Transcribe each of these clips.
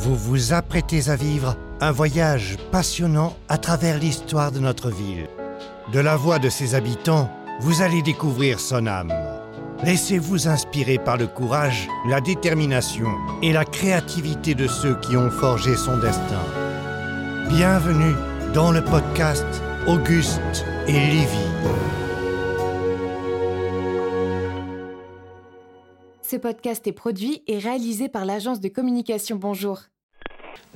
Vous vous apprêtez à vivre un voyage passionnant à travers l'histoire de notre ville. De la voix de ses habitants, vous allez découvrir son âme. Laissez-vous inspirer par le courage, la détermination et la créativité de ceux qui ont forgé son destin. Bienvenue dans le podcast Auguste et Lévy. Ce podcast est produit et réalisé par l'agence de communication Bonjour.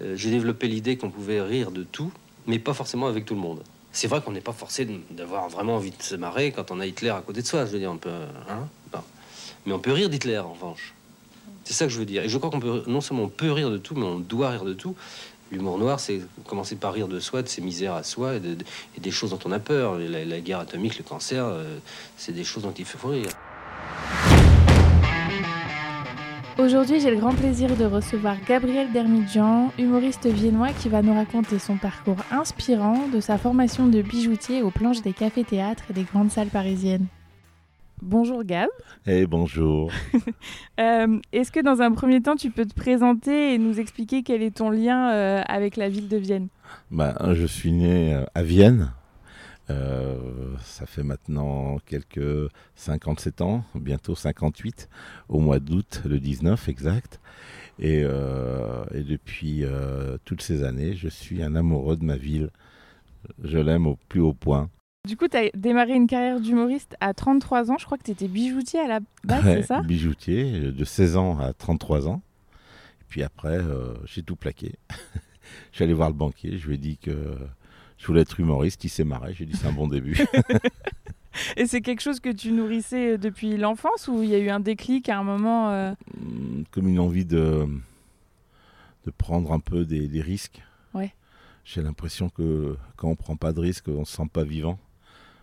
Euh, J'ai développé l'idée qu'on pouvait rire de tout, mais pas forcément avec tout le monde. C'est vrai qu'on n'est pas forcé d'avoir vraiment envie de se marrer quand on a Hitler à côté de soi. Je veux dire, on peut, hein, mais on peut rire d'Hitler en revanche. C'est ça que je veux dire. Et je crois qu'on peut non seulement on peut rire de tout, mais on doit rire de tout. L'humour noir, c'est commencer par rire de soi, de ses misères à soi et, de- de- et des choses dont on a peur. La, la guerre atomique, le cancer, euh, c'est des choses dont il faut rire. Aujourd'hui, j'ai le grand plaisir de recevoir Gabriel Dermidjian, humoriste viennois qui va nous raconter son parcours inspirant de sa formation de bijoutier aux planches des cafés-théâtres et des grandes salles parisiennes. Bonjour Gab. Eh bonjour. Euh, Est-ce que dans un premier temps, tu peux te présenter et nous expliquer quel est ton lien euh, avec la ville de Vienne? Bah, je suis né euh, à Vienne. Euh, ça fait maintenant quelques 57 ans, bientôt 58, au mois d'août, le 19 exact. Et, euh, et depuis euh, toutes ces années, je suis un amoureux de ma ville. Je l'aime au plus haut point. Du coup, tu as démarré une carrière d'humoriste à 33 ans. Je crois que tu étais bijoutier à la base, Ouais, c'est ça? bijoutier, de 16 ans à 33 ans. Et puis après, j'ai tout plaqué. je suis allé voir le banquier, je lui ai dit que je voulais être humoriste, il s'est marré, j'ai dit c'est un bon début. Et c'est quelque chose que tu nourrissais depuis l'enfance ou il y a eu un déclic à un moment euh, Hum, comme une envie de, de prendre un peu des, des risques. Ouais. J'ai l'impression que quand on prend pas de risques, on se sent pas vivant.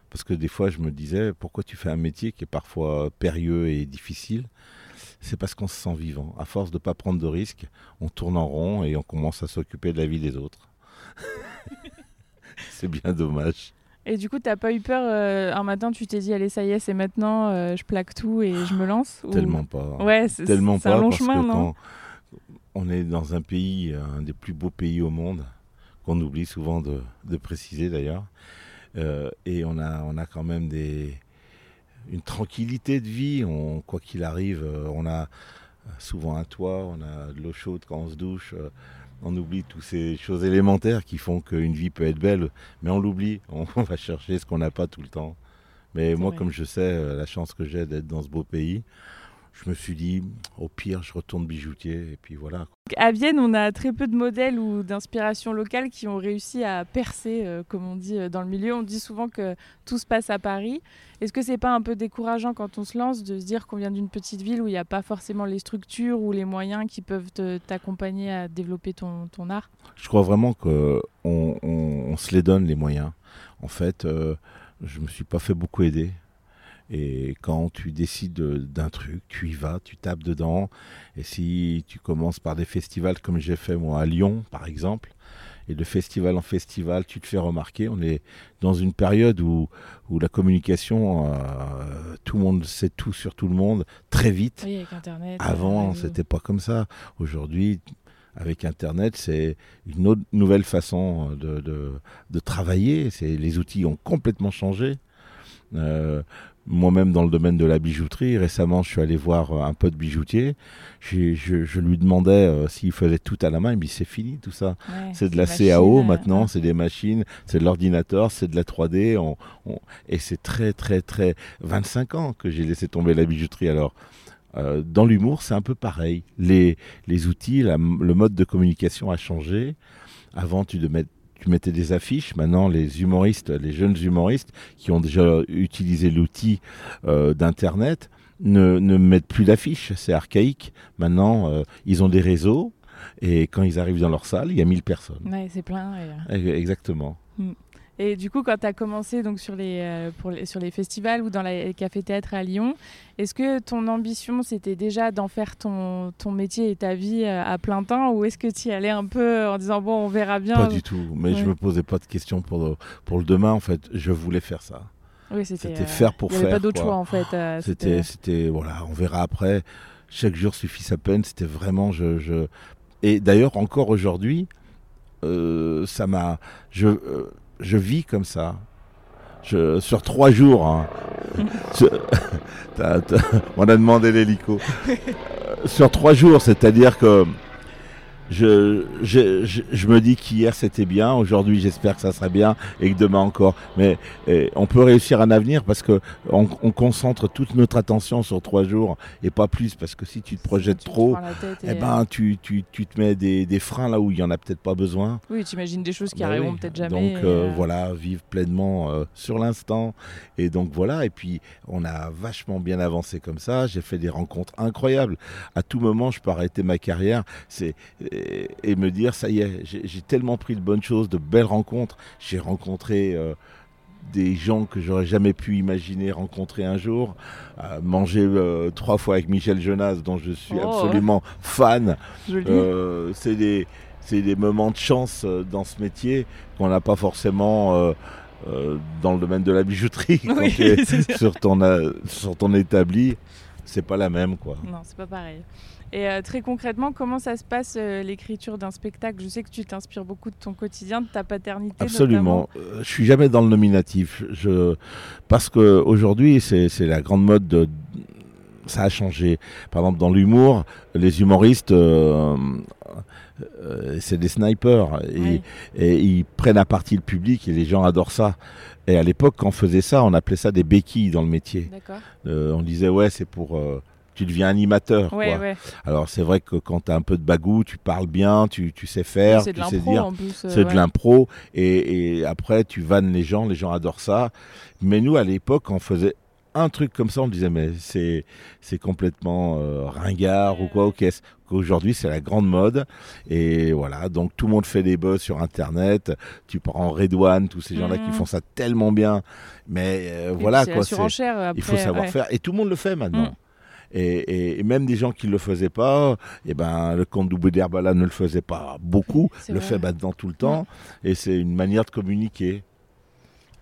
Parce que des fois, je me disais, pourquoi tu fais un métier qui est parfois périlleux et difficile? C'est parce qu'on se sent vivant. À force de pas prendre de risques, on tourne en rond et on commence à s'occuper de la vie des autres. C'est bien dommage. Et du coup, t'as pas eu peur euh, un matin, tu t'es dit, allez, ça y est, c'est maintenant, euh, je plaque tout et je me lance ou- Tellement pas. Ouais, c'est Tellement pas un long parce chemin, que non on est dans un pays, un des plus beaux pays au monde, qu'on oublie souvent de, de préciser d'ailleurs, euh, et on a, on a quand même des, une tranquillité de vie, on, quoi qu'il arrive, on a souvent un toit, on a de l'eau chaude quand on se douche, on oublie toutes ces choses élémentaires qui font qu'une vie peut être belle, mais on l'oublie, on, va chercher ce qu'on n'a pas tout le temps. Mais moi, vrai. comme je sais euh, la chance que j'ai d'être dans ce beau pays, je me suis dit, au pire, je retourne bijoutier, et puis voilà. À Vienne, on a très peu de modèles ou d'inspiration locale qui ont réussi à percer, euh, comme on dit euh, dans le milieu. On dit souvent que tout se passe à Paris. Est-ce que c'est pas un peu décourageant quand on se lance de se dire qu'on vient d'une petite ville où il n'y a pas forcément les structures ou les moyens qui peuvent t'accompagner à développer ton, ton art? Je crois vraiment qu'on on, on se les donne, les moyens. En fait, euh, je me suis pas fait beaucoup aider. Et quand tu décides de- d'un truc, tu y vas, tu tapes dedans. Et si tu commences par des festivals comme j'ai fait moi à Lyon, par exemple, et de festival en festival, tu te fais remarquer. On est dans une période où, où la communication, euh, tout le monde sait tout sur tout le monde très vite. Oui, avec Internet. Avant, euh, c'était pas comme ça. Aujourd'hui, avec Internet, c'est une autre nouvelle façon de, de, de travailler. C'est, les outils ont complètement changé. Euh, moi-même, dans le domaine de la bijouterie, récemment, je suis allé voir euh, un pote bijoutier. J'ai- Je, je lui demandais euh, s'il faisait tout à la main. Il me dit c'est fini tout ça. ouais, C'est de la CAO euh, maintenant, ouais. c'est des machines, c'est de l'ordinateur, c'est de la 3D. on- on- Et c'est très, très, très. 25 ans que j'ai laissé tomber la bijouterie. Alors, euh, dans l'humour, c'est un peu pareil. Les, les outils, la- le mode de communication a changé. Avant, tu, devais mettre- tu mettais des affiches. Maintenant, les humoristes, les jeunes humoristes qui ont déjà utilisé l'outil euh, d'Internet ne, ne mettent plus d'affiches. C'est archaïque. Maintenant, euh, ils ont des réseaux. Et quand ils arrivent dans leur salle, il y a 1000 personnes. Ouais, c'est plein. Exactement. Et du coup, quand tu as commencé donc, sur, les, euh, pour les, sur les festivals ou dans la- les cafés-théâtres à Lyon, est-ce que ton ambition, c'était déjà d'en faire ton, ton métier et ta vie euh, à plein temps Ou est-ce que tu y allais un peu en disant, bon, on verra bien Pas du tout. Mais Ouais. je me posais pas de questions pour le, pour le demain. En fait, je voulais faire ça. Oui, c'était euh, faire pour Il n'y avait pas faire, d'autre choix, en fait. C'était, c'était, voilà, on verra après. Chaque jour suffit sa peine. C'était vraiment, je, je, et d'ailleurs, encore aujourd'hui, ça m'a. Je, je vis comme ça. Je, sur trois jours. hein. Je- on a demandé l'hélico. Euh, sur trois jours, c'est-à-dire que je, je, je, je me dis qu'hier c'était bien, aujourd'hui j'espère que ça sera bien et que demain encore. Mais eh, on peut réussir un avenir parce que on, on concentre toute notre attention sur trois jours et pas plus parce que si tu te projettes te trop, tête eh ben tu, tu, tu te mets des, des freins là où il y en a peut-être pas besoin. Oui, tu imagines des choses qui Bah arriveront oui. peut-être jamais. Donc euh, euh, voilà, vivre pleinement euh, sur l'instant. Et donc voilà, et puis on a vachement bien avancé comme ça. J'ai fait des rencontres incroyables. À tout moment, je peux arrêter ma carrière c'est, et, et me dire, ça y est, j'ai tellement pris de bonnes choses, de belles rencontres. J'ai rencontré... euh, des gens que j'aurais jamais pu imaginer rencontrer un jour, Euh, manger euh, trois fois avec Michel Jonas, dont je suis Oh. absolument fan. c'est des, c'est des moments de chance dans ce métier qu'on n'a pas forcément dans le domaine de la bijouterie. Quand Oui, sûr. sur, ton, sur ton établi, c'est pas la même. quoi. Non, c'est pas pareil. Et euh, très concrètement, comment ça se passe euh, l'écriture d'un spectacle? Je sais que tu t'inspires beaucoup de ton quotidien, de ta paternité. Absolument. Euh, je suis jamais dans le nominatif. Je, parce que aujourd'hui, c'est, la grande mode de. Ça a changé. Par exemple, dans l'humour, les humoristes, euh, euh, c'est des snipers. Et, Oui. et ils prennent à partie le public et les gens adorent ça. Et à l'époque, quand on faisait ça, on appelait ça des béquilles dans le métier. D'accord. Euh, on disait, ouais, c'est pour. Tu deviens animateur. Ouais, quoi. ouais. Alors, c'est vrai que quand tu as un peu de bagou, tu parles bien, tu, tu sais faire, tu sais dire. euh, C'est de l'impro et, et après tu vannes les gens, les gens adorent ça. Mais nous à l'époque on faisait un truc comme ça, on disait mais c'est c'est complètement euh, ringard ou quoi qu'aujourd'hui c'est la grande mode et voilà donc tout le monde fait des buzz sur internet. Tu prends Redouane, tous ces gens-là qui Mhm. font ça tellement bien, mais euh, voilà quoi. Il faut savoir ouais. faire et tout le monde le fait maintenant. Et, même des gens qui ne le faisaient pas, et ben, le comte Double d'Herbala ne le faisait pas beaucoup, le vrai. fait maintenant tout le temps, et c'est une manière de communiquer.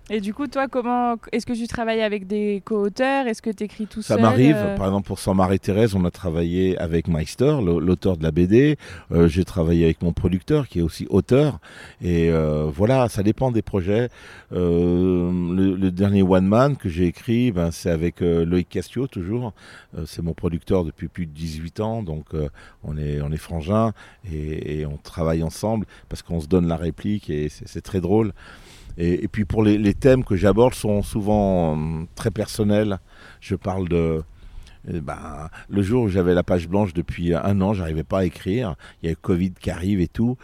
Et du coup, toi, comment est-ce que tu travailles avec des co-auteurs? Est-ce que tu écris tout Ça seul m'arrive, euh, par exemple pour Sans Marie Thérèse, on a travaillé avec Meister, l'auteur de la BD, Euh, j'ai travaillé avec mon producteur qui est aussi auteur, et euh, voilà, ça dépend des projets. Euh, le, le dernier One Man que j'ai écrit, ben, c'est avec euh, Loïc Castio toujours, Euh, c'est mon producteur depuis plus de 18 ans, donc euh, on est, on est frangins, et, et on travaille ensemble parce qu'on se donne la réplique, et c'est c'est très drôle. Et, et puis pour les, les thèmes que j'aborde sont souvent hum, très personnels. Je parle de... eh ben, le jour où j'avais la page blanche depuis un an, j'arrivais pas à écrire. Il y a le Covid qui arrive et tout.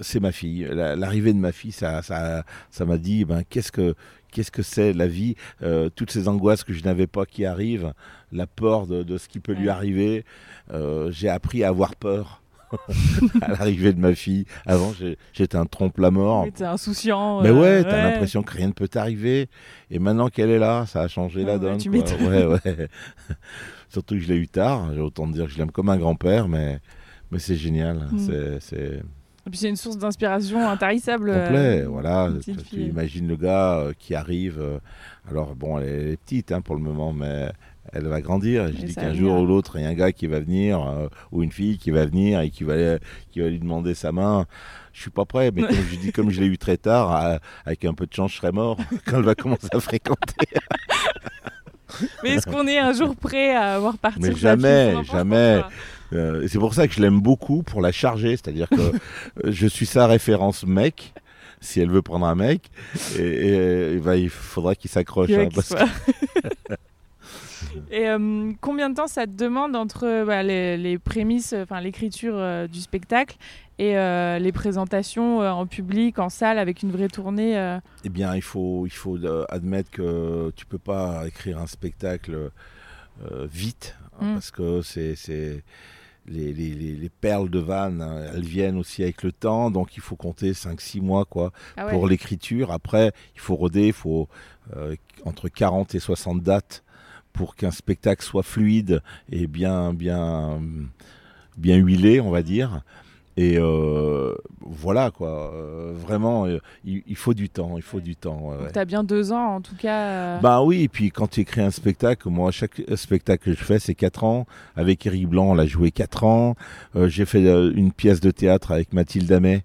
C'est ma fille. La- L'arrivée de ma fille, ça, ça, ça m'a dit, ben, qu'est-ce que, qu'est-ce que c'est la vie Euh, Toutes ces angoisses que je n'avais pas qui arrivent, la peur de, de ce qui peut lui arriver. Euh, j'ai appris à avoir peur à l'arrivée de ma fille. Avant, j'étais un trompe-la-mort. oui, t'es insouciant. Mais euh, ouais, t'as l'impression que rien ne peut t'arriver. Et maintenant qu'elle est là, ça a changé Ah la donne. tu. Ouais, ouais. Surtout que je l'ai eu tard. J'ai autant te dire que je l'aime comme un grand-père, mais, mais c'est génial. Mm. C'est- C'est Et puis c'est une source d'inspiration intarissable. euh, complet. voilà. une petite Tu imagines le gars euh, qui arrive. euh, alors, bon, elle est petite hein, pour le moment, mais elle va grandir. Et je Et dis qu'un jour ou l'autre, il y a un gars qui va venir, euh, ou une fille qui va venir et qui va, qui va lui demander sa main. Je suis pas prêt, mais comme je dis, comme je l'ai eu très tard, euh, avec un peu de chance, je serai mort quand elle va commencer à fréquenter. Mais est-ce qu'on est un jour prêt à voir partir Mais jamais, jamais. Euh, c'est pour ça que je l'aime beaucoup pour la charger, c'est-à-dire que euh, je suis sa référence mec. Si elle veut prendre un mec, et, et- et ben, il faudra qu'il s'accroche. Hein, soit- Et euh, combien de temps ça te demande entre bah, les, les prémices, enfin l'écriture euh, du spectacle et euh, les présentations euh, en public, en salle, avec une vraie tournée euh, Eh bien, il faut, il faut euh, admettre que tu peux pas écrire un spectacle euh, vite, hein, Mm. parce que c'est, les, les- les- les perles de Vannes, hein, elles viennent aussi avec le temps, donc il faut compter 5-6 mois quoi, ah ouais. pour l'écriture. Après, il faut roder, il faut euh, entre 40 et 60 dates pour qu'un spectacle soit fluide et bien, bien, bien huilé, on va dire. Et euh, voilà, quoi. Euh, vraiment, euh, il, il faut du temps, il faut du temps. ouais. Tu as bien deux ans en tout cas. Bah oui, et puis quand tu écris un spectacle, moi, chaque spectacle que je fais, c'est 4 ans. Avec Eric Blanc, on l'a joué 4 ans. J'ai fait une pièce de théâtre avec Mathilde Amet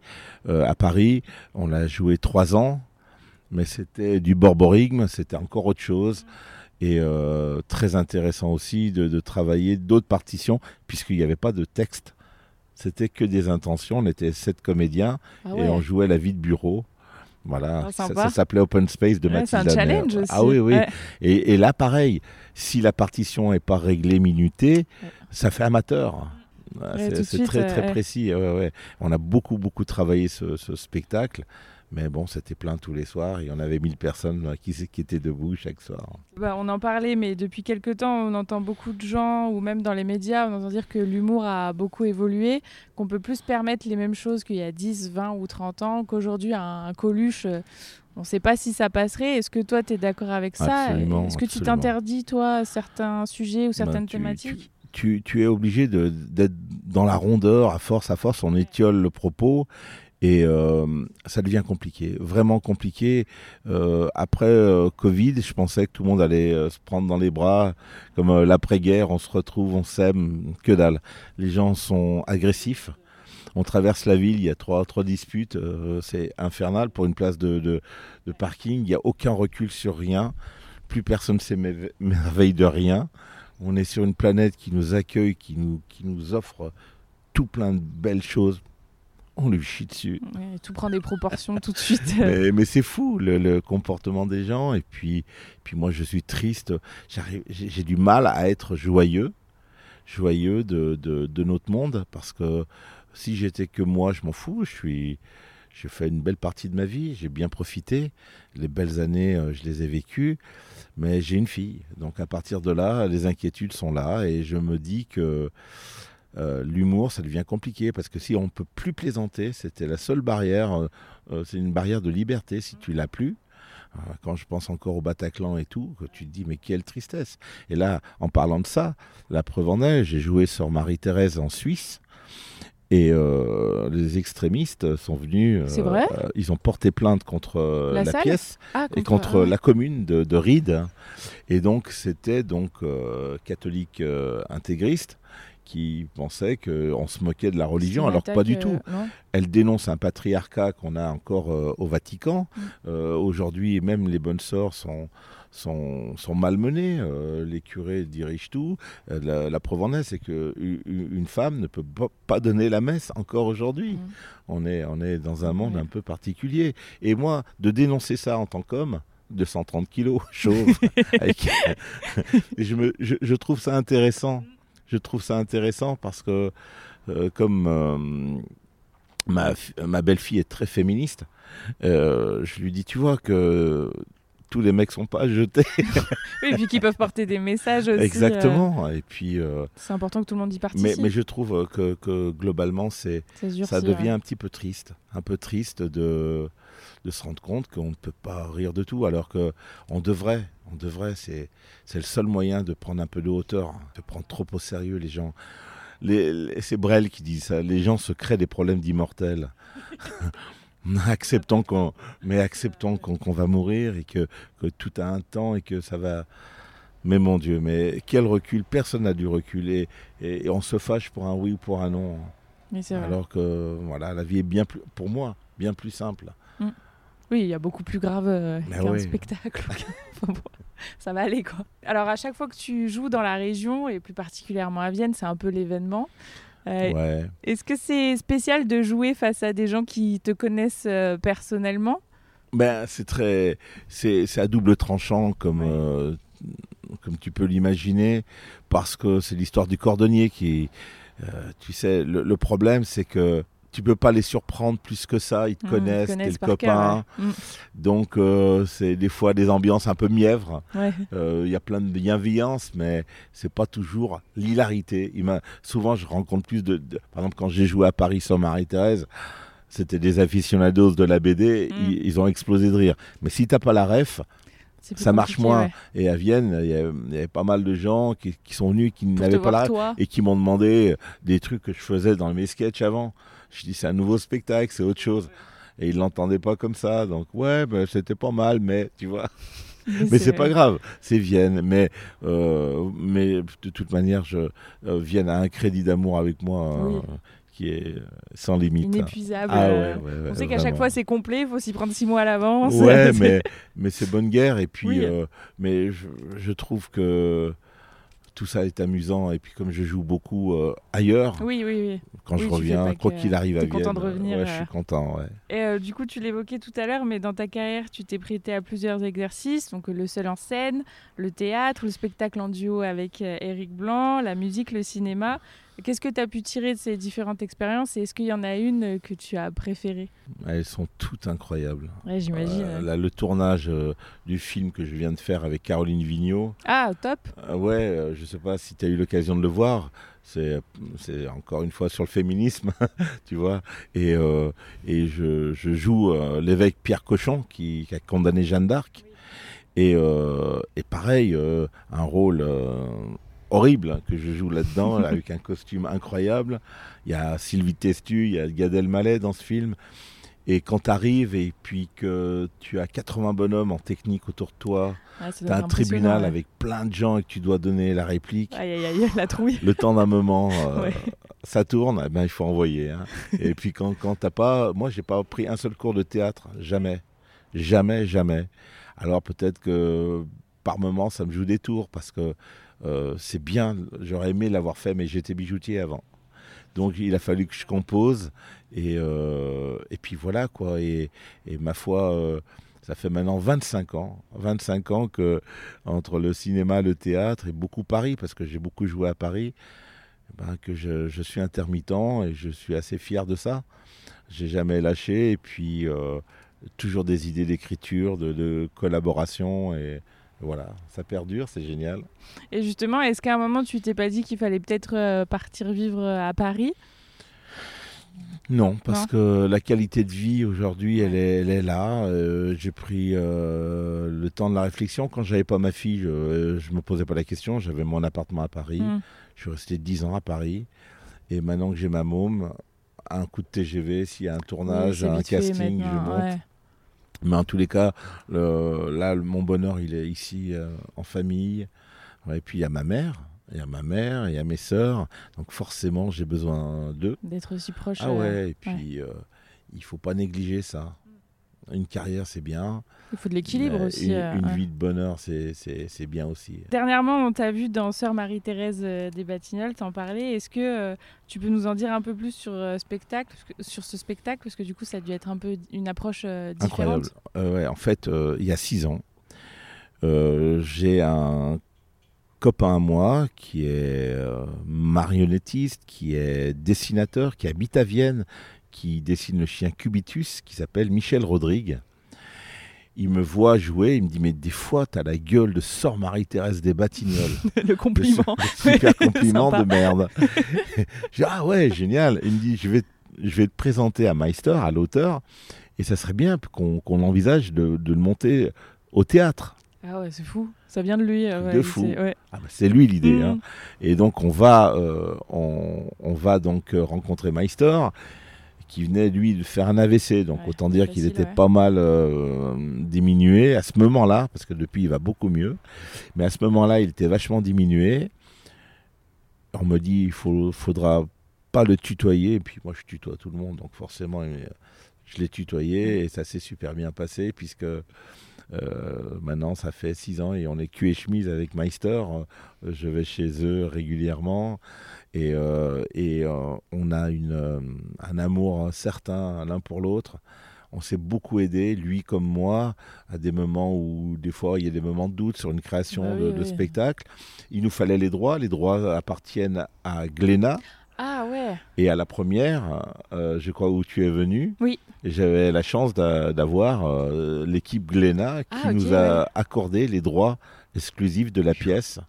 à Paris. On l'a joué 3 ans. Mais c'était du borborigme, c'était encore autre chose. Et euh, très intéressant aussi de, de travailler d'autres partitions, puisqu'il n'y avait pas de texte. C'était que des intentions. On était sept comédiens ah et on jouait la vie de bureau. Voilà, Ah, ça, s'appelait Open Space de Ouais, c'est un Mathilde challenge aussi. Ah oui, oui. Ouais. Et, et là, pareil, si la partition n'est pas réglée, minutée, ça fait amateur. Ah, c'est très, euh, très précis. On a beaucoup, beaucoup travaillé ce, ce spectacle. Mais bon, c'était plein tous les soirs. Il y en avait 1000 personnes qui, qui étaient debout chaque soir. Bah, on en parlait, mais depuis quelques temps, on entend beaucoup de gens, ou même dans les médias, on entend dire que l'humour a beaucoup évolué, qu'on peut plus permettre les mêmes choses qu'il y a 10, 20 ou 30 ans, qu'aujourd'hui, un, un Coluche, euh, on ne sait pas si ça passerait. Est-ce que toi, tu es d'accord avec ça? Est-ce que tu t'interdis, toi, certains sujets ou certaines Ben, tu- thématiques? tu, tu es obligé d'être dans la rondeur, à force, à force, on étiole le propos. Et euh, ça devient compliqué, vraiment compliqué. Euh, après euh, Covid, je pensais que tout le monde allait se prendre dans les bras, comme l'après-guerre, on se retrouve, on s'aime, que dalle. Les gens sont agressifs. On traverse la ville, il y a trois, trois disputes, c'est infernal pour une place de, parking. Il n'y a aucun recul sur rien. Plus personne s'émerveille de rien. On est sur une planète qui nous accueille, qui nous offre tout plein de belles choses. On lui chie dessus. Ouais, Tout prend des proportions tout de suite. Mais, mais c'est fou le, le comportement des gens. Et puis, puis moi, je suis triste. J'ai du mal à être joyeux, joyeux de, de, de notre monde, parce que si j'étais que moi, je m'en fous. Je suis, j'ai fait une belle partie de ma vie. J'ai bien profité. Les belles années, euh, je les ai vécues. Mais j'ai une fille. Donc à partir de là, les inquiétudes sont là. Et je me dis que euh, l'humour, ça devient compliqué. Parce que si on ne peut plus plaisanter, c'était la seule barrière. euh, euh, c'est une barrière de liberté si tu l'as plus. Euh, Quand je pense encore au Bataclan et tout, que tu te dis mais quelle tristesse. Et là, en parlant de ça, la preuve en est, j'ai joué sur Marie-Thérèse en Suisse. Et euh, les extrémistes sont venus. C'est vrai? euh, Ils ont porté plainte contre euh, La pièce Ah, et contre la commune de, de Ried. Et donc, c'était donc euh, catholique euh, intégriste qui pensait qu'on se moquait de la religion, alors que pas du tout. non Elle dénonce un patriarcat qu'on a encore euh, au Vatican. Mm. Euh, Aujourd'hui, même les bonnes sœurs sont, sont, sont malmenées. Euh, les curés dirigent tout. Euh, la, la preuve en est, c'est qu'une femme ne peut pas- donner la messe encore aujourd'hui. Mm. On, est, on est dans un monde un peu particulier. Et moi, de dénoncer ça en tant qu'homme, 230 kilos, chauve, avec- je, me, je, je trouve ça intéressant. Je trouve ça intéressant parce que, euh, comme euh, ma, ma belle-fille est très féministe, euh, je lui dis, tu vois que tous les mecs sont pas jetés. Oui, et puis qu'ils peuvent porter des messages aussi. Exactement. Et puis, c'est important que tout le monde y participe. mais, mais je trouve que, que globalement, c'est ça devient ouais. un petit peu triste, un peu triste de, de se rendre compte qu'on ne peut pas rire de tout, alors que on devrait, on devrait, c'est, c'est le seul moyen de prendre un peu de hauteur, hein, de prendre trop au sérieux les gens. C'est Brel qui dit ça, les gens se créent des problèmes d'immortels. acceptons qu'on, mais acceptons qu'on, qu'on va mourir et que, que tout a un temps et que ça va. Mais mon Dieu, mais quel recul Personne n'a du recul et, on se fâche pour un oui ou pour un non. Vrai. Alors que voilà, la vie est bien plus, pour moi, bien plus simple. Oui, il y a beaucoup plus grave euh, Mais qu'un spectacle. Enfin bon, ça va aller quoi. Alors à chaque fois que tu joues dans la région et plus particulièrement à Vienne, c'est un peu l'événement. Euh, Ouais. Est-ce que c'est spécial de jouer face à des gens qui te connaissent euh, personnellement? Ben c'est très, c'est, c'est à double tranchant comme Ouais. comme tu peux l'imaginer, parce que c'est l'histoire du cordonnier qui, tu sais, le, le problème c'est que tu peux pas les surprendre plus que ça, ils te Mmh, connaissent, t'es le cœur, copain, ouais. donc euh, c'est des fois des ambiances un peu mièvres. Ouais. Euh, Il y a plein de bienveillance, mais c'est pas toujours l'hilarité. Il Souvent, je rencontre plus de, de- Par exemple, quand j'ai joué à Paris sur Marie-Thérèse, c'était des aficionados de la BD, Mm. ils, ils ont explosé de rire. Mais si t'as pas la ref, ça marche moins. ouais. Et à Vienne, il y, avait pas mal de gens qui, qui sont venus, qui n'avaient pas la toi. et qui m'ont demandé des trucs que je faisais dans mes sketchs avant. Je dis c'est un nouveau spectacle, c'est autre chose. Et ils l'entendaient pas comme ça, donc ouais, ben, c'était pas mal, mais tu vois. Mais c'est pas grave, c'est Vienne. Mais, euh, mais de toute manière, je, euh, Vienne a un crédit d'amour avec moi euh, qui est sans limite. Inépuisable. Ah ouais, ouais, ouais, On sait qu'à chaque fois c'est complet, il faut s'y prendre six mois à l'avance. Ouais, mais, mais c'est bonne guerre. Et puis, Oui. euh, mais je, je trouve que tout ça est amusant. Et puis, comme je joue beaucoup euh, ailleurs, Oui, oui, oui. quand je reviens, quoi qu'il arrive à Vienne, de revenir, ouais, je euh. suis content. Ouais. Et euh, du coup, tu l'évoquais tout à l'heure, mais dans ta carrière, tu t'es prêté à plusieurs exercices, donc euh, le seul en scène, le théâtre, le spectacle en duo avec euh, Éric Blanc, la musique, le cinéma. Qu'est-ce que tu as pu tirer de ces différentes expériences et est-ce qu'il y en a une que tu as préférée? Elles sont toutes incroyables. Ouais, j'imagine. Euh, le tournage euh, du film que je viens de faire avec Caroline Vigneault, Ah, top Euh, ouais, euh, je sais pas si tu as eu l'occasion de le voir. C'est, encore une fois sur le féminisme, tu vois. Et, euh, et je, je joue l'évêque Pierre Cochon qui, qui a condamné Jeanne d'Arc. Et, et pareil, un rôle horrible hein, que je joue là-dedans, là, avec un costume incroyable. Il y a Sylvie Testu, il y a Gad Elmaleh dans ce film. Et quand tu arrives et puis que tu as 80 bonhommes en technique autour de toi, Ah, T'as être un tribunal ouais. avec plein de gens et que tu dois donner la réplique. Aïe, aïe, aïe, la trouille. Le temps d'un moment, euh, Ouais. ça tourne, eh ben, il faut envoyer. hein. et puis quand, quand t'as pas... Moi, j'ai pas pris un seul cours de théâtre. Jamais. Jamais, jamais. Alors peut-être que par moment, ça me joue des tours parce que euh, c'est bien. J'aurais aimé l'avoir fait, mais j'étais bijoutier avant. Donc il a fallu que je compose. Et, euh, et puis voilà, quoi. Et, et ma foi... euh, ça fait maintenant 25 ans, 25 ans que entre le cinéma, le théâtre et beaucoup Paris, parce que j'ai beaucoup joué à Paris, ben, que je, suis intermittent et je suis assez fier de ça. J'ai jamais lâché et puis toujours des idées d'écriture, de, collaboration voilà, ça perdure, c'est génial. Et justement, est-ce qu'à un moment, tu t'es pas dit qu'il fallait peut-être euh, partir vivre euh, à Paris? Non, parce Non. que la qualité de vie aujourd'hui, elle est, elle est là. Euh, j'ai pris euh, le temps de la réflexion. Quand j'avais pas ma fille, je, ne me posais pas la question. J'avais mon appartement à Paris. Hmm. Je suis resté 10 ans à Paris. Et maintenant que j'ai ma môme, un coup de TGV, s'il y a un tournage, un casting, je monte. ouais. Mais en tous les cas, le- là, mon bonheur, il est ici, euh, en famille. Et puis il y a ma mère, il y a ma mère, il y a mes sœurs. Donc forcément, j'ai besoin d'eux. D'être aussi proche. Ah euh, ouais, et puis euh, il faut pas négliger ça. Une carrière, c'est bien. Il faut de l'équilibre aussi. Une, euh, une ouais. vie de bonheur, c'est- bien aussi. Dernièrement, on t'a vu dans Sœur Marie-Thérèse euh, des Batignolles, t'en parlais. Est-ce que euh, tu peux nous en dire un peu plus sur, spectacle, sur ce spectacle Parce que du coup, ça a dû être un peu une approche différente. Incroyable. Ouais, en fait, il y a six ans, j'ai un copain à moi qui est marionnettiste, qui est dessinateur, qui habite à Vienne, qui dessine le chien Cubitus, qui s'appelle Michel Rodrigue. Il me voit jouer, il me dit Mais des fois, tu as la gueule de Sœur Marie-Thérèse des Batignolles. Le compliment. le super compliment de merde. je dis, ah ouais, génial. Il me dit, je vais, je vais te présenter à Meister, à l'auteur, et ça serait bien qu'on qu'on envisage de, de le monter au théâtre. Ah ouais, c'est fou. Ça vient de lui. euh, ouais, de fou. ouais. Ah bah, c'est lui l'idée. Hein. Et donc on va, euh, on, on va donc euh, rencontrer Meister, qui venait lui de faire un AVC. Donc Ouais, autant dire qu'il était ouais. pas mal euh, diminué à ce moment-là, parce que depuis il va beaucoup mieux. Mais à ce moment-là, il était vachement diminué. On me dit, il faut, faudra pas le tutoyer. Et puis moi, je tutoie tout le monde, donc forcément, euh, je l'ai tutoyé et ça s'est super bien passé puisque euh, maintenant, ça fait six ans et on est cul et chemise avec Meister. Euh, Je vais chez eux régulièrement et, euh, et on a une, un amour certain l'un pour l'autre. On s'est beaucoup aidé, lui comme moi, à des moments où des fois il y a des moments de doute sur une création Bah de, oui, de oui. spectacle. Il nous fallait les droits. Les droits appartiennent à Glénat. Ah ouais. Et à la première, euh, je crois où tu es venu, Oui. j'avais la chance d'a- d'avoir euh, l'équipe Glénat qui Ah, ok, nous a accordé les droits exclusifs de la pièce.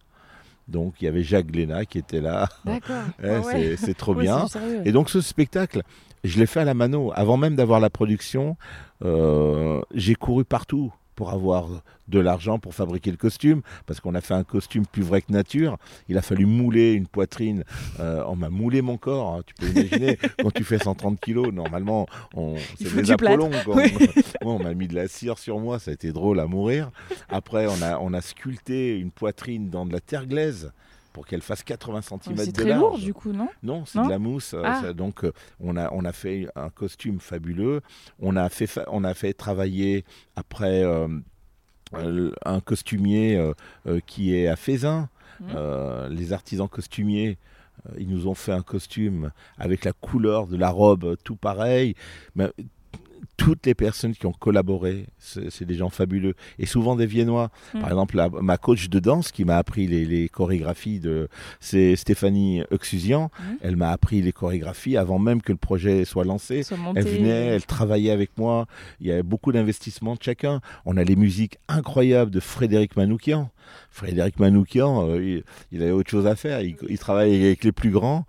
Donc il y avait Jacques Glénat qui était là. D'accord. Ouais, Ah ouais. c'est- trop bien. Et donc ce spectacle, je l'ai fait à la mano. Avant même d'avoir la production, euh, j'ai couru partout. Pour avoir de l'argent pour fabriquer le costume, parce qu'on a fait un costume plus vrai que nature. Il a fallu mouler une poitrine. Euh, on m'a moulé mon corps. hein. Tu peux imaginer, quand tu fais 130 kilos, normalement, on, c'est des. Apollons. Oui. Moi, on m'a mis de la cire sur moi, ça a été drôle à mourir. Après, on a, on a sculpté une poitrine dans de la terre glaise pour qu'elle fasse 80 cm C'est de très large. lourd du coup, non? Non, c'est de la mousse. euh, Ah. donc, euh, on a, on a fait un costume fabuleux. On a fait, fa- on a fait travailler après euh, un costumier euh, qui est à. Mhm. Euh, les artisans costumiers, ils nous ont fait un costume avec la couleur de la robe, tout pareil. Mais toutes les personnes qui ont collaboré, c'est des gens fabuleux. Et souvent des Viennois. Mhm. Par exemple, la- ma coach de danse qui m'a appris les, les chorégraphies, de, c'est Stéphanie Oxusian. Mhm. Elle m'a appris les chorégraphies avant même que le projet soit lancé. Elle venait, elle travaillait avec moi. Il y avait beaucoup d'investissements de chacun. On a les musiques incroyables de Frédéric Manoukian. Frédéric Manoukian, euh, il, il avait autre chose à faire. Il, il travaille avec les plus grands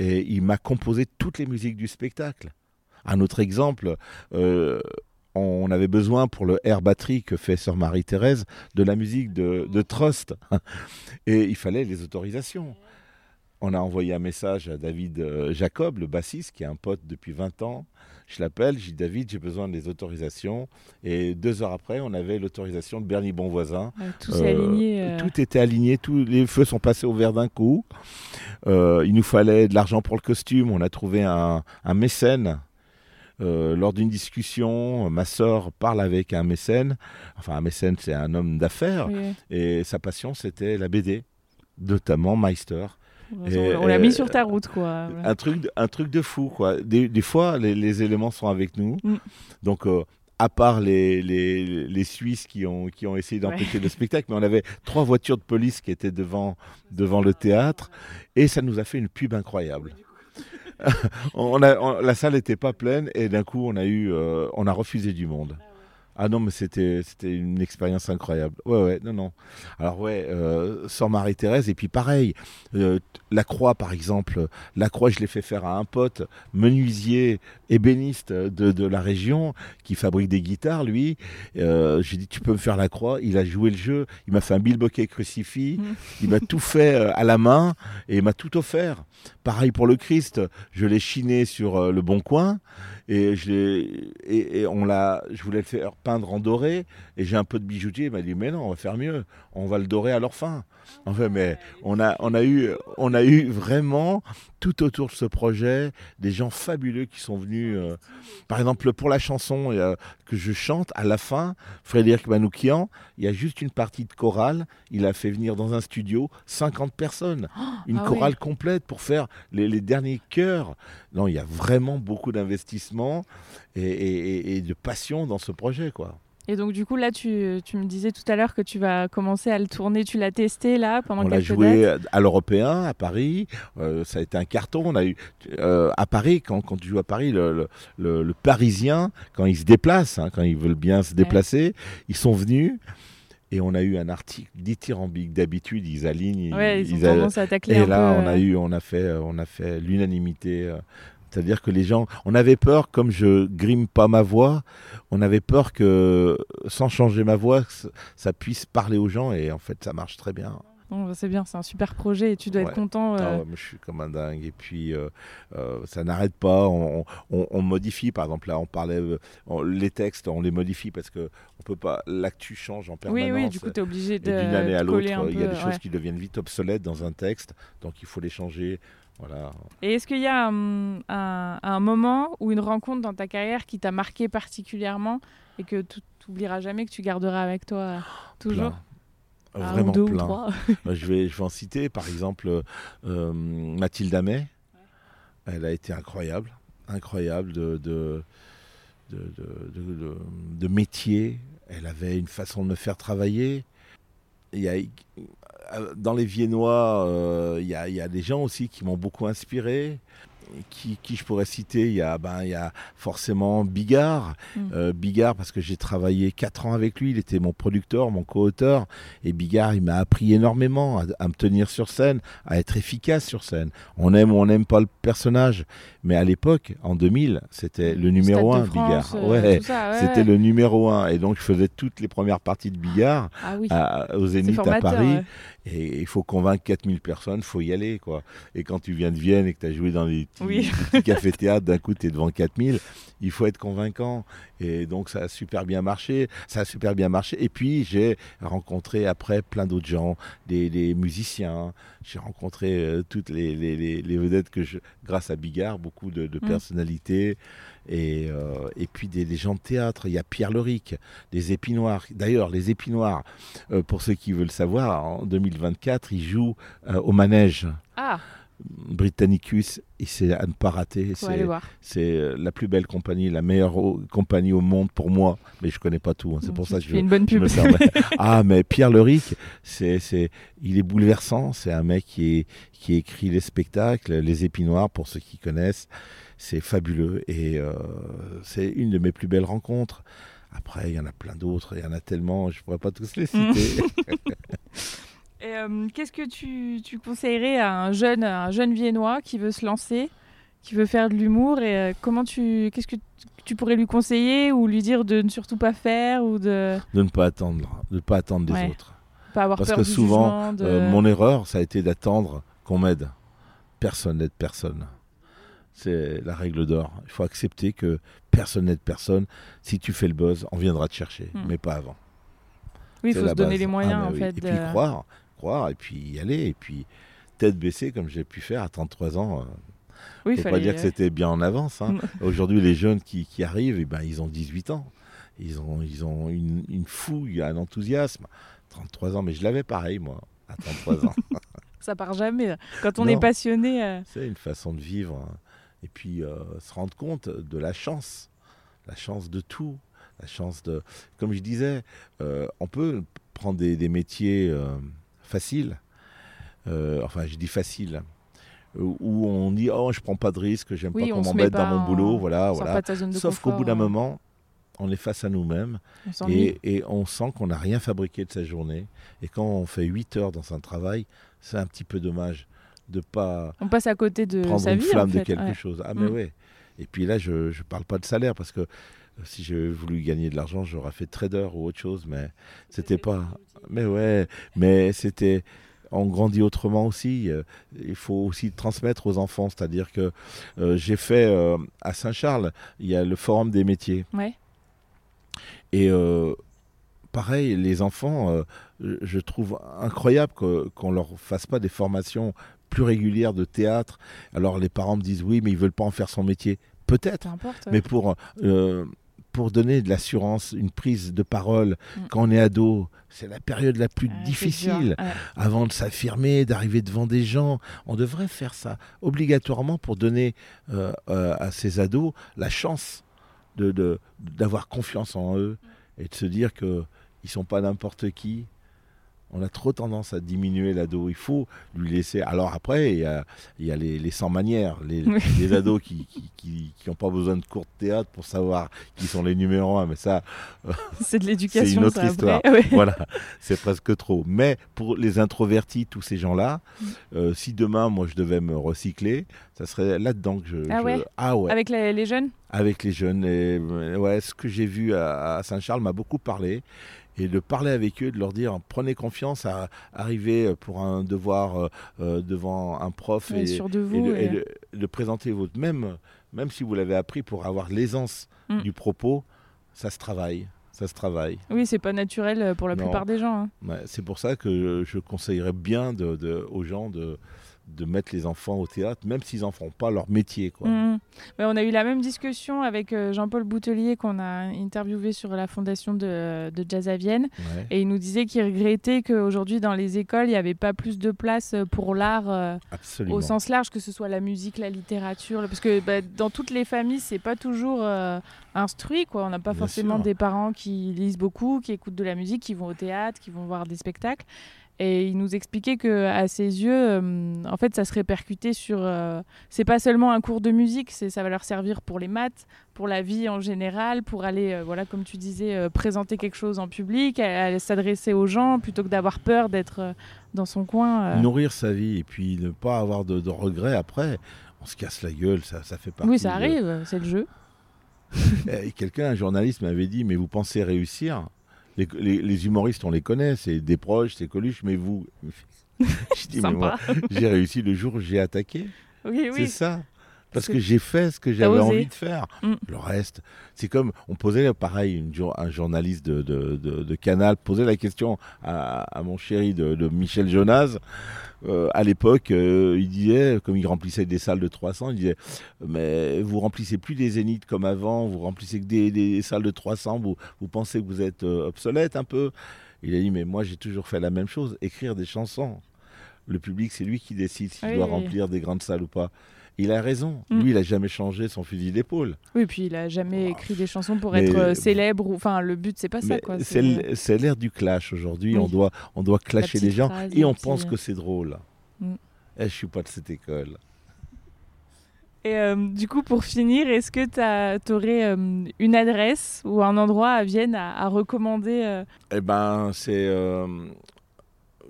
et il m'a composé toutes les musiques du spectacle. Un autre exemple, euh, on avait besoin pour le air batterie que fait Sœur Marie-Thérèse de la musique de, de Trust. Et il fallait les autorisations. On a envoyé un message à David euh, Jacob, le bassiste, qui est un pote depuis 20 ans. Je l'appelle, je dis David, j'ai besoin des autorisations. Et deux heures après, on avait l'autorisation de Bernie Bonvoisin. Ouais, tout s'est Euh, aligné. euh, Tout était aligné, tous les feux sont passés au vert d'un coup. Euh, il nous fallait de l'argent pour le costume. On a trouvé un, un mécène. Euh, lors d'une discussion, ma sœur parle avec un mécène. Enfin, un mécène, c'est un homme d'affaires. oui. Et sa passion, c'était la BD, notamment Meister. Et, on l'a euh, mis sur ta route, quoi. Un truc, de- un truc de fou, quoi. Des, des fois, les, les éléments sont avec nous. Mm. Donc, euh, à part les, les, les Suisses qui ont, qui ont essayé d'empêcher le spectacle, mais on avait trois voitures de police qui étaient devant, devant le théâtre. Et ça nous a fait une pub incroyable. on a, la salle n'était pas pleine et d'un coup, on a, eu, euh, on a refusé du monde. Ah non, mais c'était c'était une expérience incroyable. Ouais, ouais, non, non. Alors, ouais, euh, sans Marie-Thérèse, et puis pareil, euh, la croix, par exemple, la croix, je l'ai fait faire à un pote, menuisier, ébéniste de, de la région, qui fabrique des guitares, lui. Euh, J'ai dit, tu peux me faire la croix. Il a joué le jeu, il m'a fait un bilboquet crucifix, Mhm. il m'a tout fait euh, à la main, et il m'a tout offert. Pareil pour le Christ, je l'ai chiné sur euh, le bon coin. Et, je et, et on l'a, je voulais le faire peindre en doré, et j'ai un peu de bijoutier. Il m'a dit mais non, on va faire mieux, on va le dorer à leur fin. Enfin, mais on a, on a eu, on a eu vraiment tout autour de ce projet des gens fabuleux qui sont venus. euh, par exemple, pour la chanson euh, que je chante, à la fin, Frédéric Manoukian, il y a juste une partie de chorale. Il a fait venir dans un studio 50 personnes, une ah chorale complète pour faire les, les derniers chœurs. Non, il y a vraiment beaucoup d'investissement et, et- et- et de passion dans ce projet, quoi. Et donc, du coup, là, tu, tu me disais tout à l'heure que tu vas commencer à le tourner. Tu l'as testé, là, pendant On l'a quelques joué dates? à l'Européen, à Paris. Euh, ça a été un carton. On a eu euh, à Paris, quand, quand tu joues à Paris, le, le- le- le Parisien, quand ils se déplacent, hein, quand ils veulent bien se déplacer, ils sont venus. Et on a eu un article dithyrambique. D'habitude, ils alignent. Ouais, ils ont ils a- tendance à tacler Et un là, peu. on a euh, eu, on a fait, euh, on a fait l'unanimité. C'est-à-dire que les gens, on avait peur, comme je grime pas ma voix, on avait peur que, sans changer ma voix, ça- puisse parler aux gens. Et en fait, ça marche très bien. Bah, c'est bien, c'est un super projet et tu dois Ouais. être content. Ah euh, ouais, moi, je suis comme un dingue. Et puis, euh, euh, ça n'arrête pas. On, on- on modifie. Par exemple, là, on parlait. euh, on- les textes, on les modifie parce que on peut pas. L'actu change en permanence. Oui, oui, du coup, tu es obligé de, d'une année à l'autre, il y a des choses qui deviennent vite obsolètes dans un texte. Donc, il faut les changer. Voilà. Et est-ce qu'il y a un, un moment ou une rencontre dans ta carrière qui t'a marqué particulièrement et que tu n'oublieras jamais, que tu garderas avec toi euh, toujours? Plein. Un Vraiment deux plein. ou trois Bah, je, vais, je vais en citer, par exemple, euh, Mathilde Amet. Elle a été incroyable, incroyable de, de, de, métier. Elle avait une façon de me faire travailler. Il y a, euh, dans les Viennois, euh, il y, a, il y a des gens aussi qui m'ont beaucoup inspiré. qui, qui je pourrais citer il y, a, ben, il y a forcément Bigard. Mm. Euh, Bigard, parce que j'ai travaillé 4 ans avec lui, il était mon producteur, mon co-auteur. Et Bigard, il m'a appris énormément à, à me tenir sur scène, à être efficace sur scène. On aime ou on n'aime pas le personnage. Mais à l'époque, en 2000, c'était le numéro Stade 1, de France, Bigard. euh, Ouais, tout ça, ouais, c'était le numéro 1. Et donc, je faisais toutes les premières parties de Bigard Ah oui, à- Zénith à. Paris. ouais. Et il faut convaincre 4000 personnes, faut y aller. quoi. Et quand tu viens de Vienne et que tu as joué dans les petits, Oui. petits cafés-théâtres, d'un coup tu es devant 4000, il faut être convaincant. Et donc ça a super bien marché. Ça a super bien marché. Et puis j'ai rencontré après plein d'autres gens, des, des musiciens. J'ai rencontré euh, toutes les, les- les- les vedettes que je, grâce à Bigard, beaucoup de, de Mm. personnalités. Et, euh, et puis des, des gens de théâtre. Il y a Pierre Leric, des Épinoirs. D'ailleurs, les Épinoirs, euh, pour ceux qui veulent savoir, en 2024, ils jouent euh, au manège Ah, Britannicus et c'est à ne pas rater. C'est euh, la plus belle compagnie, la meilleure compagnie au monde pour moi, mais je connais pas tout. hein. C'est pour Tu- ça que je, une bonne je pub. me. Ah, mais Pierre Leric, c'est, c'est, il est bouleversant. C'est un mec qui, est, qui écrit les spectacles, les épinoirs, pour ceux qui connaissent. C'est fabuleux et euh, c'est une de mes plus belles rencontres. Après, il y en a plein d'autres, il y en a tellement, je pourrais pas tous les Mm. citer. Et, euh, Qu'est-ce que tu, tu conseillerais à un jeune, à un jeune viennois qui veut se lancer, qui veut faire de l'humour et euh, comment tu, qu'est-ce que tu- pourrais lui conseiller ou lui dire de ne surtout pas faire ou de de ne pas attendre, de ne pas attendre des Ouais. autres. pas avoir Parce peur que du souvent, jugement de... Euh, mon erreur, ça a été d'attendre qu'on m'aide. Personne n'aide personne. C'est la règle d'or. Il faut accepter que personne n'aide personne. Si tu fais le buzz, on viendra te chercher, Hmm. mais pas avant. oui, il faut se donner base. les moyens Ah, en oui. fait. Et puis croire, croire, et puis y aller, et puis tête baissée comme j'ai pu faire à 33 ans. euh, oui, faut fallait- pas dire que c'était bien en avance. hein. Aujourd'hui, les jeunes qui, qui arrivent, eh ben, ils ont 18 ans. Ils ont, ils ont une, une fouille, un enthousiasme. 33 ans, mais je l'avais pareil, moi, à 33 ans. ça part jamais. Quand on Non. est passionné, euh, C'est une façon de vivre. hein. Et puis, euh, se rendre compte de la chance. La chance de tout. La chance de... Comme je disais, euh, on peut prendre des, des métiers faciles. Euh, enfin, je dis faciles. euh, Où on dit, oh, je prends pas de risque, j'aime oui, pas on qu'on m'embête dans mon en- boulot. Voilà, voilà. Sauf qu'au bout d'un euh, moment, on est face à nous-mêmes et, et on sent qu'on n'a rien fabriqué de sa journée. Et quand on fait 8 heures dans un travail, c'est un petit peu dommage de pas On passe à côté de prendre sa une vie flamme en fait. de quelque ouais. chose. Ah, mais Mm. ouais. Et puis là, je ne parle pas de salaire parce que si j'avais voulu gagner de l'argent, j'aurais fait trader ou autre chose, mais c'était pas. Mais ouais, mais c'était. On grandit autrement aussi. euh, Il faut aussi transmettre aux enfants. C'est-à-dire que euh, j'ai fait euh, à Saint-Charles, il y a le forum des métiers. Ouais. Et euh, pareil, les enfants, je- trouve incroyable qu'on leur fasse pas des formations plus régulières de théâtre. Alors les parents me disent oui, mais ils veulent pas en faire son métier. Peut-être, Peu importe. ouais. mais pour pour donner de l'assurance, une prise de parole Mm. quand on est ado, c'est la période la plus difficile ouais. avant de s'affirmer, d'arriver devant des gens. On devrait faire ça obligatoirement pour donner euh, euh, à ces ados la chance de, de- d'avoir confiance en eux et de se dire qu'ils ne sont pas n'importe qui. On a trop tendance à diminuer l'ado. Il faut lui laisser. Alors après, il y a, il y a les, les sans manières, les, Oui. les ados qui n'ont qui, qui, qui ont pas besoin de cours de théâtre pour savoir qui sont les numéros un. Mais ça, C'est de l'éducation. c'est une autre ça, après. histoire. Ouais. voilà, c'est presque trop. Mais pour les introvertis, tous ces gens-là, Mm. euh, si demain, moi, je devais me recycler, ça serait là-dedans que je... Ah je- ouais Ah ouais, avec, Avec les, les jeunes les jeunes. Et, euh, ouais, ce que j'ai vu à, à Saint-Charles m'a beaucoup parlé. Et de parler avec eux, de leur dire, prenez confiance à arriver pour un devoir euh, euh, devant un prof et, de et vous. de, et et- de- de présenter votre... Même, même si vous l'avez appris pour avoir l'aisance Mm. du propos, ça se travaille. Ça se travaille. Oui, c'est pas naturel euh, pour la Non. plupart des gens. hein. Ouais, c'est pour ça que je conseillerais bien aux gens de, de mettre les enfants au théâtre, même s'ils n'en font pas leur métier. Quoi. Ouais, on a eu la même discussion avec euh, Jean-Paul Boutelier qu'on a interviewé sur la fondation de, de Jazz à Vienne. Ouais. Et il nous disait qu'il regrettait qu'aujourd'hui, dans les écoles, il n'y avait pas plus de place euh, pour l'art euh, au sens large, que ce soit la musique, la littérature. Parce que bah, dans toutes les familles, c'est pas toujours euh, instruit. Quoi. On n'a pas Bien forcément sûr. des parents qui lisent beaucoup, qui écoutent de la musique, qui vont au théâtre, qui vont voir des spectacles. Et il nous expliquait que à ses yeux, euh, en fait, ça se répercutait sur. euh, c'est pas seulement un cours de musique, c'est ça va leur servir pour les maths, pour la vie en général, pour aller, euh, voilà, comme tu disais, euh, présenter quelque chose en public, s'adresser aux gens plutôt que d'avoir peur d'être dans son coin. Nourrir sa vie et puis ne pas avoir de, de regrets après. On se casse la gueule, ça, ça fait partie. Oui, ça de- arrive, c'est le jeu. Et Quelqu'un, un journaliste, m'avait dit Mais vous pensez réussir les, les- les humoristes, on les connaît, c'est des proches, c'est Coluche, mais vous. Je dis Mais moi, j'ai réussi le jour où j'ai attaqué. oui, C'est ça. Parce que j'ai fait ce que j'avais envie de faire. Mm. Le reste, c'est comme on posait pareil, une un journaliste de, de- de- de Canal posait la question à, à mon chéri de, Michel Jonas. Euh, à l'époque, euh, il disait, comme il remplissait des salles de 300, il disait Mais vous remplissez plus des zéniths comme avant, vous remplissez que des, des salles de 300, vous, vous pensez que vous êtes euh, obsolète un peu Il a dit Mais moi, j'ai toujours fait la même chose, écrire des chansons. Le public, c'est lui qui décide s'il Oui, doit remplir des grandes salles ou pas. Il a raison. Mm. Lui, il a jamais changé son fusil d'épaule. Oui, puis il a jamais écrit des chansons pour Mais- être euh, célèbre. ou- Enfin, le but, c'est pas ça. C'est l'ère du clash aujourd'hui. Oui. On doit, on doit clasher les gens phrase, et on pense que c'est drôle. Mm. Eh, je suis pas de cette école. Et euh, du coup, pour finir, est-ce que tu aurais une adresse ou un endroit à Vienne à, à recommander euh, Eh ben, c'est euh,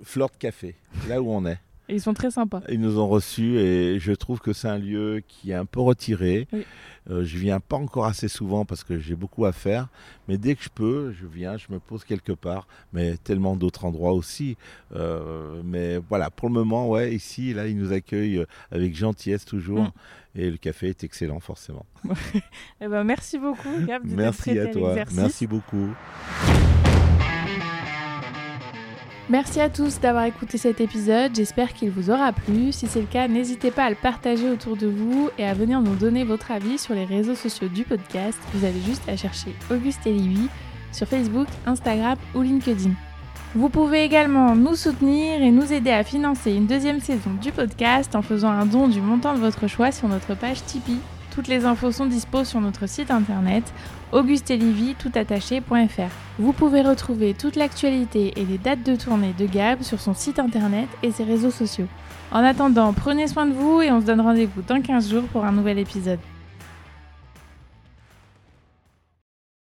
Fleur de Café, là où on est. et Ils sont très sympas. Ils nous ont reçus et je trouve que c'est un lieu qui est un peu retiré. Oui. Euh, je viens pas encore assez souvent parce que j'ai beaucoup à faire, mais dès que je peux, je viens, je me pose quelque part. Mais tellement d'autres endroits aussi. Euh, mais voilà, pour le moment, ouais, ici, là, ils nous accueillent avec gentillesse toujours. Mm. Et le café est excellent, forcément. Eh ben, merci beaucoup, Gab, de Merci à toi. Merci beaucoup. Merci à tous d'avoir écouté cet épisode, j'espère qu'il vous aura plu. Si c'est le cas, n'hésitez pas à le partager autour de vous et à venir nous donner votre avis sur les réseaux sociaux du podcast. Vous avez juste à chercher Auguste et sur Facebook, Instagram ou LinkedIn. Vous pouvez également nous soutenir et nous aider à financer une deuxième saison du podcast en faisant un don du montant de votre choix sur notre page Tipeee. Toutes les infos sont dispo sur notre site internet augustelivy.toutattaché.fr. Vous pouvez retrouver toute l'actualité et les dates de tournée de Gab sur son site internet et ses réseaux sociaux. En attendant, prenez soin de vous et on se donne rendez-vous dans 15 jours pour un nouvel épisode.